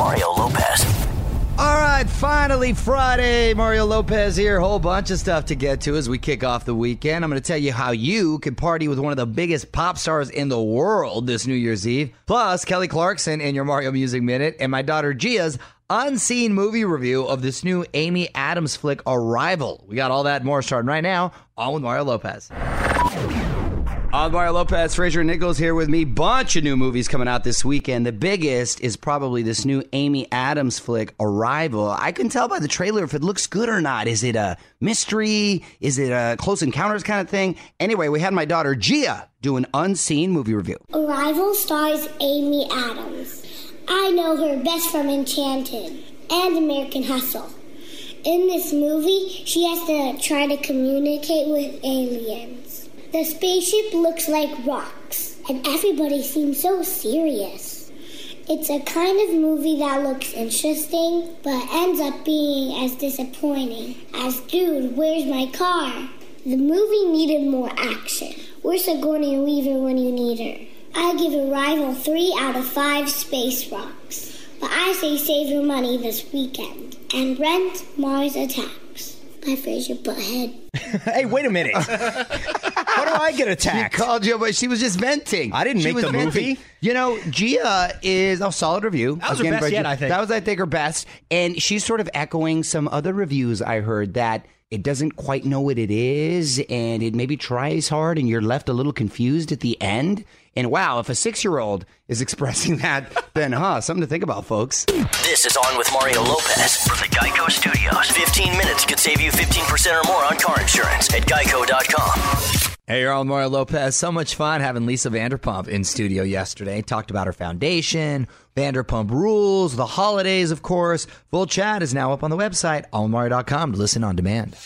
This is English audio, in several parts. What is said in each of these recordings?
Mario Lopez. All right, finally Friday. Mario Lopez here. Whole bunch of stuff to get to as we kick off the weekend. I'm going to tell you how you can party with one of the biggest pop stars in the world this New Year's Eve. Plus, Kelly Clarkson in your Mario Music Minute, and my daughter Gia's unseen movie review of this new Amy Adams flick, Arrival. We got all that more starting right now. On with Mario Lopez. On Mario Lopez, Fraser Nichols here with me. Bunch of new movies coming out this weekend. The biggest is probably this new Amy Adams flick, Arrival. I can tell by the trailer if it looks good or not. Is it a mystery? Is it a close encounters kind of thing? Anyway, we had my daughter Gia do an unseen movie review. Arrival stars Amy Adams. I know her best from Enchanted and American Hustle. In this movie, she has to try to communicate with aliens. The spaceship looks like rocks, and everybody seems so serious. It's a kind of movie that looks interesting, but ends up being as disappointing as Dude, Where's My Car? The movie needed more action. Where's Sigourney Weaver when you need her? I give Arrival 3 out of 5 space rocks. But I say save your money this weekend and rent Mars Attacks by Fraser Butthead. hey, wait a minute. How do I get attacked? She called you, but she was just venting. I didn't She make was the venting. movie. You know, Gia is a solid review. That was her best yet, I think. That was, I think, her best. And she's sort of echoing some other reviews I heard that it doesn't quite know what it is and it maybe tries hard and you're left a little confused at the end. And wow, if a six year old is expressing that, then huh, something to think about, folks. This is On with Mario Lopez from the Geico Studios. 15 minutes could save you 15% or more on car insurance at geico.com. Hey, you're on Mario Lopez. So much fun having Lisa Vanderpump in studio yesterday. Talked about her foundation, Vanderpump Rules, the holidays, of course. Full chat is now up on the website, allmario.com to listen on demand.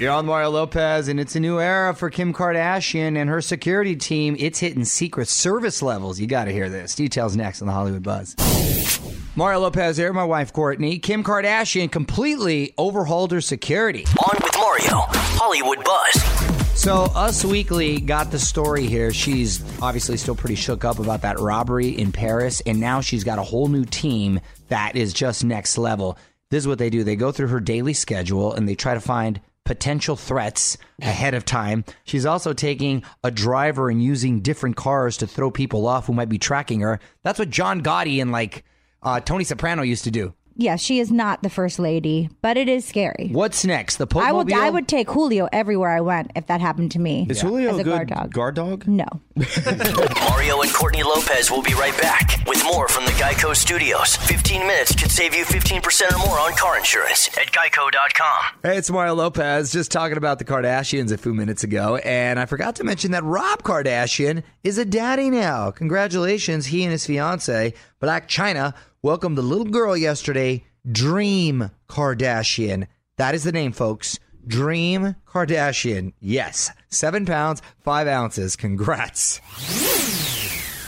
You're on Mario Lopez, and it's a new era for Kim Kardashian and her security team. It's hitting Secret Service levels. You got to hear this. Details next on the Hollywood Buzz. Mario Lopez here, my wife Courtney. Kim Kardashian completely overhauled her security. On with Mario, Hollywood Buzz. So, Us Weekly got the story here. She's obviously still pretty shook up about that robbery in Paris, and now she's got a whole new team that is just next level. This is what they do they go through her daily schedule and they try to find potential threats ahead of time. She's also taking a driver and using different cars to throw people off who might be tracking her. That's what John Gotti and like uh, Tony Soprano used to do. Yeah, she is not the first lady, but it is scary. What's next? The Pope I would I would take Julio everywhere I went if that happened to me. Is Julio as a a good guard dog? dog? No. Mario and Courtney Lopez will be right back with more from the Geico Studios. 15 minutes could save you 15% or more on car insurance at geico.com. Hey, it's Mario Lopez. Just talking about the Kardashians a few minutes ago, and I forgot to mention that Rob Kardashian is a daddy now. Congratulations, he and his fiance, Blac Chyna, welcomed the little girl yesterday, Dream Kardashian. That is the name, folks. Dream Kardashian. Yes, seven pounds, five ounces. Congrats.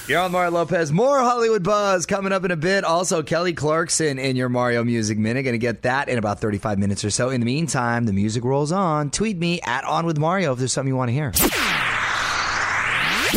You're on Mario Lopez. More Hollywood buzz coming up in a bit. Also, Kelly Clarkson in your Mario Music Minute. Going to get that in about 35 minutes or so. In the meantime, the music rolls on. Tweet me at On With Mario if there's something you want to hear.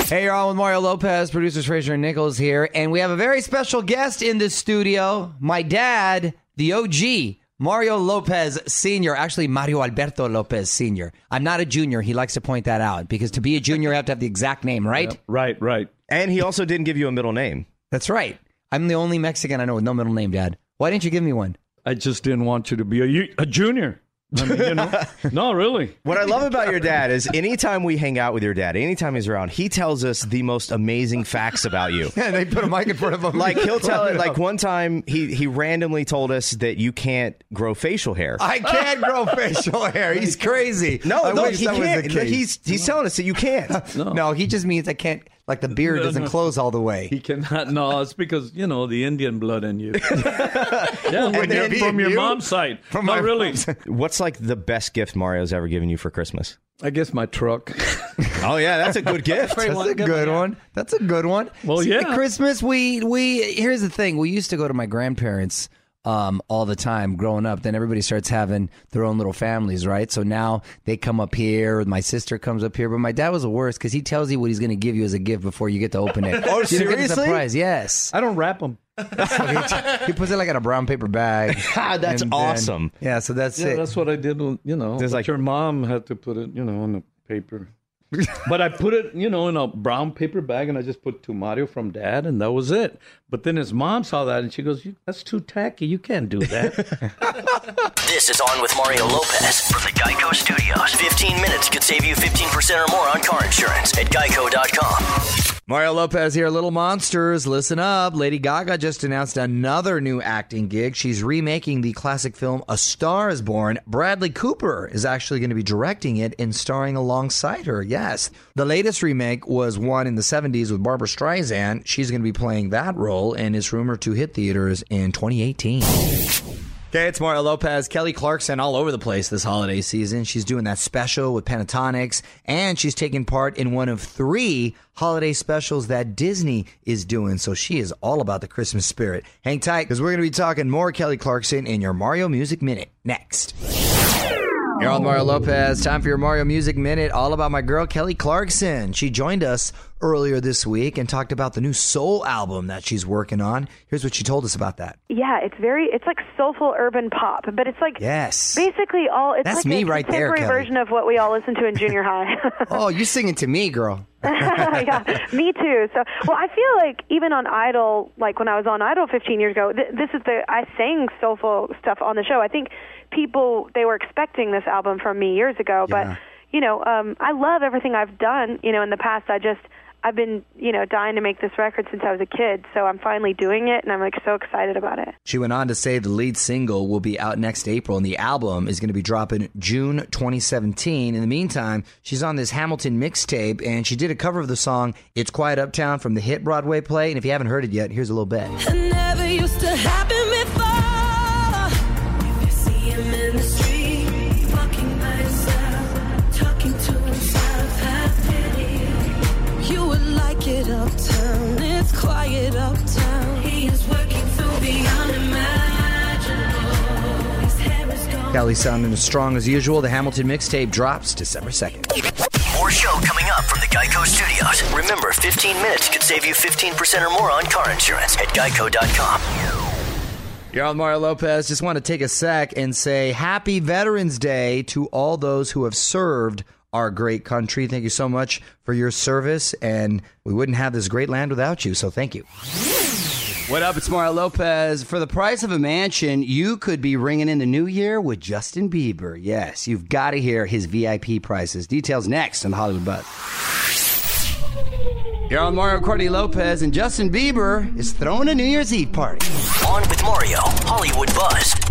Hey, you're on with Mario Lopez, producers Fraser and Nichols here, and we have a very special guest in the studio. My dad, the OG, Mario Lopez Sr., actually Mario Alberto Lopez Sr. I'm not a junior. He likes to point that out because to be a junior, you have to have the exact name, right? Right, right. And he also didn't give you a middle name. That's right. I'm the only Mexican I know with no middle name, Dad. Why didn't you give me one? I just didn't want you to be a junior. I mean, you know, no, really. What I love about your dad is anytime we hang out with your dad, anytime he's around, he tells us the most amazing facts about you. Yeah, they put a mic in front of him. Like he'll tell it. Like one time, he he randomly told us that you can't grow facial hair. I can't grow facial hair. He's crazy. no, I no, he that was the can't. He's he's telling us that you can't. no. he just means I can't. Like the beard No, doesn't no. close all the way. He cannot. No, it's because you know the Indian blood in you. yeah, when you're from your you? mom's side. From no, my really. What's like the best gift Mario's ever given you for Christmas? I guess my truck. Oh yeah, that's a good gift. That's a good one. That's a good one. Well, See, yeah. at Christmas, we we here's the thing. We used to go to my grandparents um, all the time growing up. Then everybody starts having their own little families, right? So now they come up here. My sister comes up here, but my dad was the worst because he tells you what he's going to give you as a gift before you get to open it. Oh, You don't get the seriously? surprise. Yes. I don't wrap them. So he, he puts it like in a brown paper bag. Ah, that's And then- awesome. yeah. So that's Yeah, it. that's what I did. You know, There's like- your mom had to put it, you know, on the paper. But I put it, you know, in a brown paper bag, and I just put to Mario from Dad, and that was it. But then his mom saw that, and she goes, "That's too tacky. You can't do that." This is On with Mario Lopez from the Geico Studios. 15 minutes could save you 15% or more on car insurance at geico.com. Mario Lopez here, Little Monsters. Listen up. Lady Gaga just announced another new acting gig. She's remaking the classic film A Star is Born. Bradley Cooper is actually going to be directing it and starring alongside her. Yes. The latest remake was one in the 70s with Barbra Streisand. She's going to be playing that role and is rumored to hit theaters in 2018. Okay, it's Mario Lopez. Kelly Clarkson all over the place this holiday season. She's doing that special with Pentatonix, and she's taking part in one of three holiday specials that Disney is doing. So she is all about the Christmas spirit. Hang tight, because we're going to be talking more Kelly Clarkson in your Mario Music Minute next. You're on Mario Lopez. Time for your Mario Music Minute, all about my girl Kelly Clarkson. She joined us earlier this week and talked about the new soul album that she's working on. Here's what she told us about that. Yeah, it's very it's like soulful urban pop, but it's like Yes. basically all it's That's like me a right there, Kelly. version of what we all listened to in junior high. Oh, you're singing to me, girl. yeah, me too. So, well, I feel like even on Idol, like when I was on Idol 15 years ago, th- this is the I sang soulful stuff on the show. I think people they were expecting this album from me years ago, Yeah. but you know, um, I love everything I've done. You know, in the past, I just I've been you know dying to make this record since I was a kid. So I'm finally doing it, and I'm like so excited about it. She went on to say the lead single will be out next April and the album is going to be dropping June 2017. In the meantime, she's on this Hamilton mixtape and she did a cover of the song It's Quiet Uptown from the hit Broadway play. And if you haven't heard it yet, here's a little bit. Quiet uptown. He is working through the unimaginable. His hair is gone. Kelly sounding as strong as usual. The Hamilton mixtape drops December 2nd. More show coming up from the Geico Studios. Remember, 15 minutes could save you 15% or more on car insurance at geico.com. You're on Mario Lopez. Just want to take a sec and say happy Veterans Day to all those who have served our great country. Thank you so much for your service, and we wouldn't have this great land without you, so thank you. What up? It's Mario Lopez. For the price of a mansion, you could be ringing in the new year with Justin Bieber. Yes, you've got to hear his VIP prices. Details next on the Hollywood Buzz. You're on Mario Courtney Lopez, and Justin Bieber is throwing a New Year's Eve party. On with Mario, Hollywood Buzz.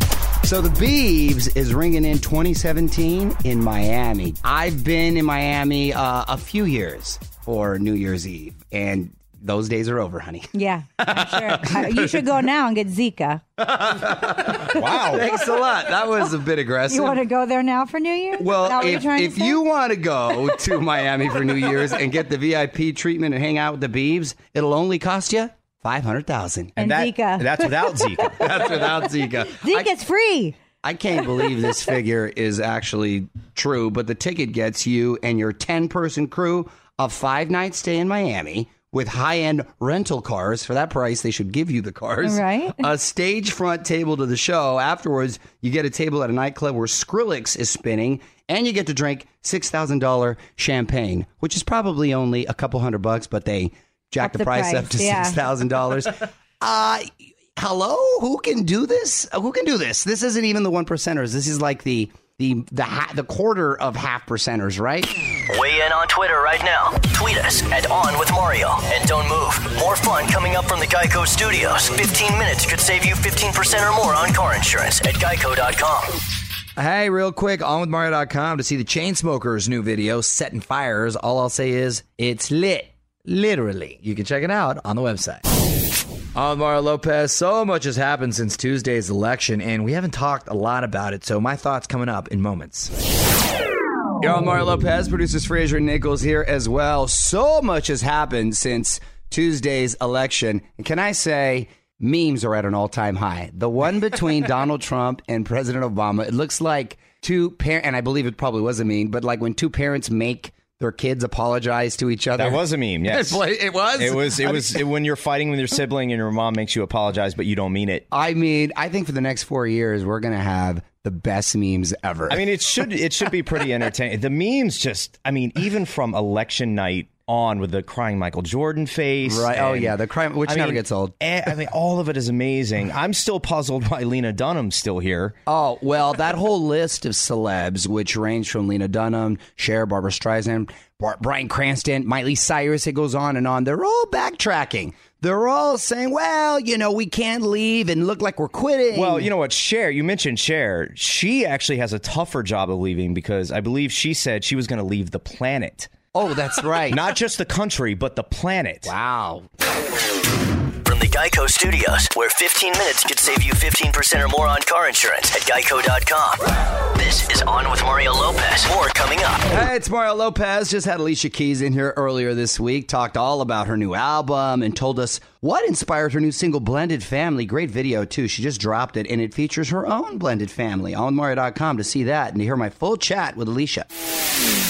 So the Biebs is ringing in 2017 in Miami. I've been in Miami uh, a few years for New Year's Eve, and those days are over, honey. Yeah, I'm sure. Uh, you should go now and get Zika. Wow. Thanks a lot. That was a bit aggressive. You want to go there now for New Year? Is that Well, if, if you want to go to Miami for New Year's and get the VIP treatment and hang out with the Biebs, it'll only cost you five hundred thousand. And And that- Zika. That's without Zika. that's without Zika. Zika's free. I can't believe this figure is actually true, but the ticket gets you and your 10 person crew a five night stay in Miami with high end rental cars. For that price, they should give you the cars. Right. A stage front table to the show. Afterwards, you get a table at a nightclub where Skrillex is spinning, and you get to drink $6,000 champagne, which is probably only a couple hundred bucks, but they jack the, the price, up to yeah. $6,000. uh, hello who can do this Uh, who can do this this isn't even the one percenters this is like the the the ha- the quarter of half percenters right Weigh in on Twitter right now. Tweet us at On With Mario. And don't move. More fun coming up from the Geico Studios. 15 minutes could save you 15% or more on car insurance at geico.com. hey real quick on with mario.com to see the chainsmokers new video setting fires all i'll say is it's lit literally you can check it out on the website I'm Mario Lopez. So much has happened since Tuesday's election, and we haven't talked a lot about it. So my thoughts coming up in moments. Yo, I'm Mario Lopez, producers Fraser and Nichols here as well. So much has happened since Tuesday's election. And can I say, memes are at an all time high. The one between Donald Trump and President Obama, it looks like two parents, and I believe it probably was a meme, but like when two parents make their kids apologize to each other. That was a meme. Yes, It was? It was. It I was mean- when you're fighting with your sibling and your mom makes you apologize, but you don't mean it. I mean, I think for the next four years, we're going to have the best memes ever. I mean, it should it should be pretty entertaining. The memes just, I mean, even from election night on with the crying Michael Jordan face, Right. Oh, yeah, the crime- which I never mean, gets old. eh, I mean, all of it is amazing. I'm still puzzled why Lena Dunham's still here. Oh, well, that whole list of celebs, which range from Lena Dunham, Cher, Barbra Streisand, Bar- Bryan Cranston, Miley Cyrus, it goes on and on. They're all backtracking. They're all saying, well, you know, we can't leave and look like we're quitting. Well, you know what, Cher, you mentioned Cher. She actually has a tougher job of leaving because I believe she said she was going to leave the planet. Oh, that's right. Not just the country, but the planet. Wow. Geico Studios, where 15 minutes could save you 15% or more on car insurance at geico.com. This is On with Mario Lopez. More coming up. Hey, it's Mario Lopez. Just had Alicia Keys in here earlier this week, talked all about her new album and told us what inspired her new single, Blended Family. Great video, too. She just dropped it, and it features her own blended family. On Mario.com to see that and to hear my full chat with Alicia.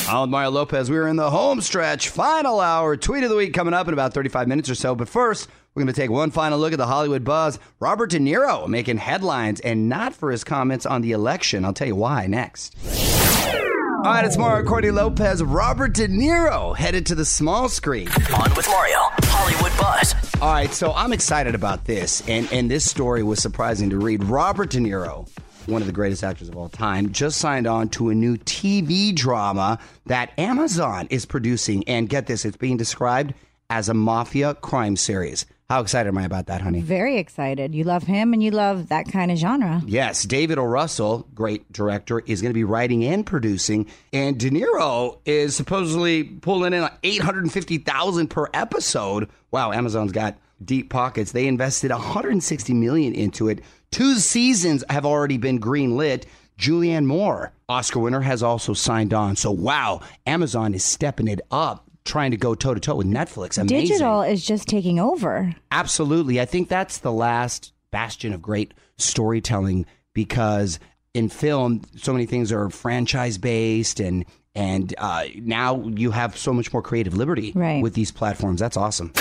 I'm with Mario Lopez. We are in the home stretch, final hour. Tweet of the week coming up in about 35 minutes or so. But first, we're going to take one final look at the Hollywood buzz. Robert De Niro making headlines and not for his comments on the election. I'll tell you why next. All right, it's Mario Courtney Lopez. Robert De Niro headed to the small screen. On with Mario, Hollywood Buzz. All right, so I'm excited about this, and and this story was surprising to read. Robert De Niro, one of the greatest actors of all time, just signed on to a new TV drama that Amazon is producing, and get this, it's being described as a mafia crime series. How excited am I about that, honey? Very excited. You love him and you love that kind of genre. Yes, David O. Russell, great director, is going to be writing and producing, and De Niro is supposedly pulling in eight hundred and fifty thousand per episode. Wow, Amazon's got deep pockets. They invested one hundred and sixty million into it. Two seasons have already been greenlit. Julianne Moore, Oscar winner, has also signed on. So wow, Amazon is stepping it up, trying to go toe to toe with Netflix. Amazing. Digital is just taking over. Absolutely. I think that's the last bastion of great storytelling because in film, so many things are franchise based and and uh, now you have so much more creative liberty Right. with these platforms. That's awesome.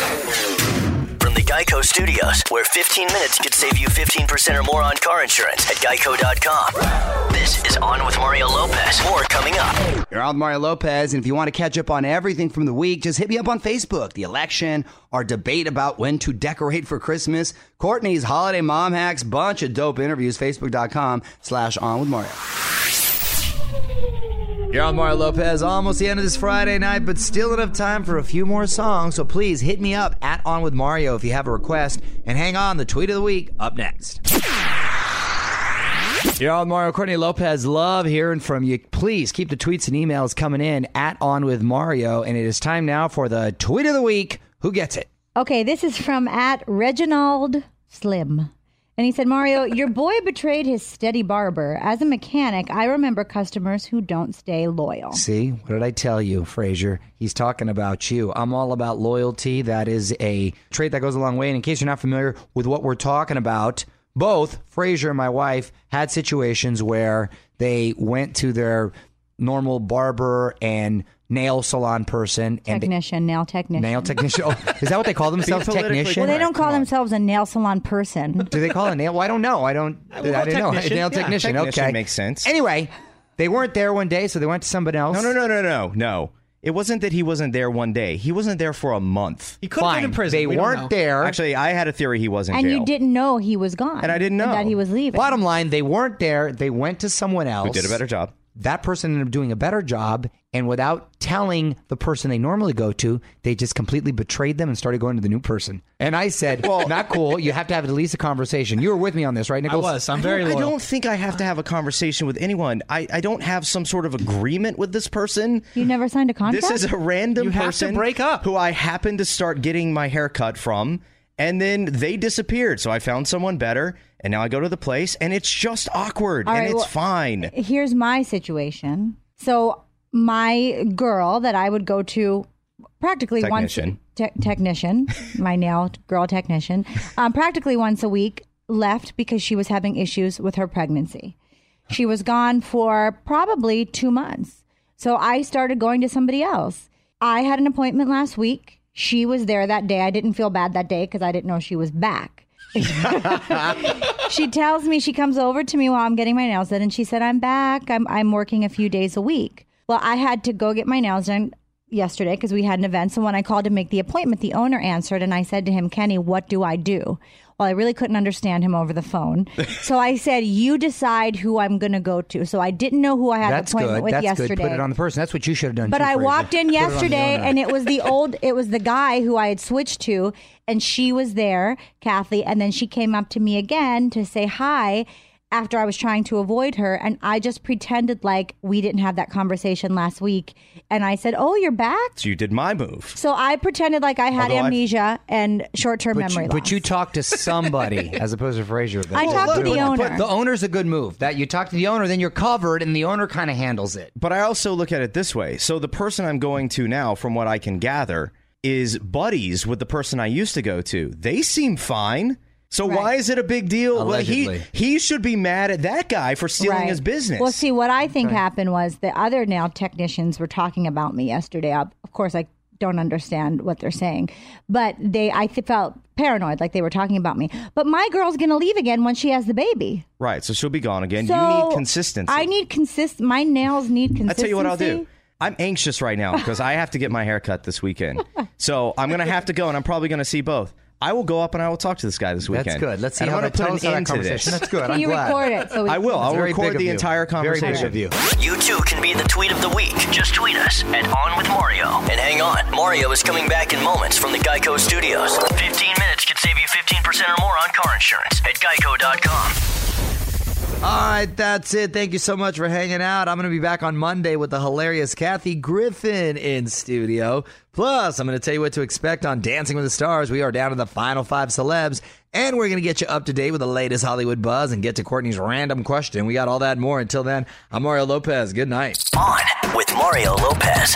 Geico Studios, where 15 minutes could save you 15% or more on car insurance at geico.com. This is On with Mario Lopez. More coming up. You're on with Mario Lopez, and if you want to catch up on everything from the week, just hit me up on Facebook. The election, our debate about when to decorate for Christmas, Courtney's holiday mom hacks, bunch of dope interviews, facebook.com slash on with Mario. You're on Mario Lopez, almost the end of this Friday night, but still enough time for a few more songs. So please hit me up at On With Mario if you have a request. And hang on, the tweet of the week up next. You're on Mario Courtney Lopez. Love hearing from you. Please keep the tweets and emails coming in at On With Mario. And it is time now for the tweet of the week. Who gets it? Okay, this is from at Reginald Slim. And he said, Mario, your boy betrayed his steady barber. As a mechanic, I remember customers who don't stay loyal. See, what did I tell you, Frazier? He's talking about you. I'm all about loyalty. That is a trait that goes a long way. And in case you're not familiar with what we're talking about, both Frazier and my wife had situations where they went to their normal barber and nail salon person and they- Technician, nail technician. nail technician. Oh, is that what they call themselves? politically Technician? Well, they don't call themselves a nail salon person. Do they call a nail? Well, I don't know. I don't. Uh, I, will go didn't know. technician. Nail Yeah, technician. technician okay, makes sense. Anyway, they weren't there one day, so they went to somebody else. No, no, no, no, no, no. It wasn't that he wasn't there one day. He wasn't there for a month. He could have Fine. been in prison. They We weren't there. Actually, I had a theory he wasn't. and jail. you didn't know he was gone. And I didn't know. that he was leaving. Bottom line, they weren't there. They went to someone else Who did a better job? That person ended up doing a better job, and without telling the person they normally go to, they just completely betrayed them and started going to the new person. And I said, "Well, not cool. You have to have at least a conversation." You were with me on this, right, I Nichols? was. I'm very I loyal. don't think I have to have a conversation with anyone. I, I don't have some sort of agreement with this person. you never signed a contract. This is a random You have to person break up. who I happened to start getting my hair cut from, and then they disappeared. So I found someone better, and now I go to the place, and it's just awkward, All and right, it's well- fine. Here's my situation. So my girl that I would go to practically Technician. once te- technician, my nail girl technician, um, practically once a week left because she was having issues with her pregnancy. She was gone for probably two months. So I started going to somebody else. I had an appointment last week. She was there that day. I didn't feel bad that day because I didn't know she was back. she tells me she comes over to me while I'm getting my nails done and she said, I'm back. I'm, I'm working a few days a week. Well, I had to go get my nails done yesterday because we had an event. So when I called to make the appointment, the owner answered and I said to him, Kenny, what do I do? Well, I really couldn't understand him over the phone. so I said, You decide who I'm going to go to. So I didn't know who I had That's an appointment good. with That's yesterday. good. Put it on the person. That's what you should have done. But I walked in yesterday and it was the old, it was the guy who I had switched to, and she was there, Kathy, and then she came up to me again to say hi after I was trying to avoid her. And I just pretended like we didn't have that conversation last week. And I said, Oh, you're back? So you did my move. So I pretended like I had Although I've- amnesia and short term memory you, loss. but you talked to somebody as opposed to Frazier. I talked to the owner. The owner's a good move. That you talk to the owner, then you're covered, and the owner kind of handles it. But I also look at it this way. So the person I'm going to now, from what I can gather, is buddies with the person I used to go to. They seem fine. So why is it a big deal? Well, he he should be mad at that guy for stealing Right. his business. Well, see, what I think happened was the other nail technicians were talking about me yesterday. Of of course, I don't understand what they're saying, but they, I felt paranoid, like they were talking about me. But my girl's going to leave again when she has the baby. right, so she'll be gone again. So you need consistency. I need consist. My nails need consistency. I consistency. tell you what I'll do. I'm anxious right now because I have to get my hair cut this weekend. So I'm going to have to go, and I'm probably going to see both. I will go up and I will talk to this guy this weekend. That's good. Let's see And how I'm that gonna put how an that end to this. That's good. Can I'm you glad. record it? So we I will. I'll very record the you. entire Very conversation. big of you. You too can be the tweet of the week. Just tweet us at On With Mario. And hang on, Mario is coming back in moments from the Geico Studios. 15 minutes could save you 15% or more on car insurance at geico.com. All right, that's it. Thank you so much for hanging out. I'm going to be back on Monday with the hilarious Kathy Griffin in studio. Plus, I'm going to tell you what to expect on Dancing with the Stars. We are down to the final five celebs, and we're going to get you up to date with the latest Hollywood buzz and get to Courtney's random question. We got all that and more. Until then, I'm Mario Lopez. Good night. On with Mario Lopez.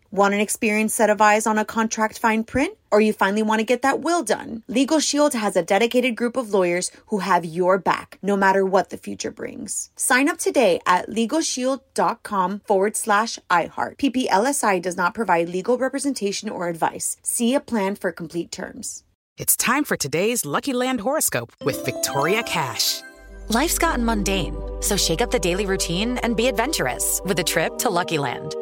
Want an experienced set of eyes on a contract fine print? Or you finally want to get that will done? Legal Shield has a dedicated group of lawyers who have your back, no matter what the future brings. Sign up today at LegalShield.com forward slash iHeart. PPLSI does not provide legal representation or advice. See a plan for complete terms. It's time for today's Lucky Land horoscope with Victoria Cash. Life's gotten mundane, so shake up the daily routine and be adventurous with a trip to Lucky Land.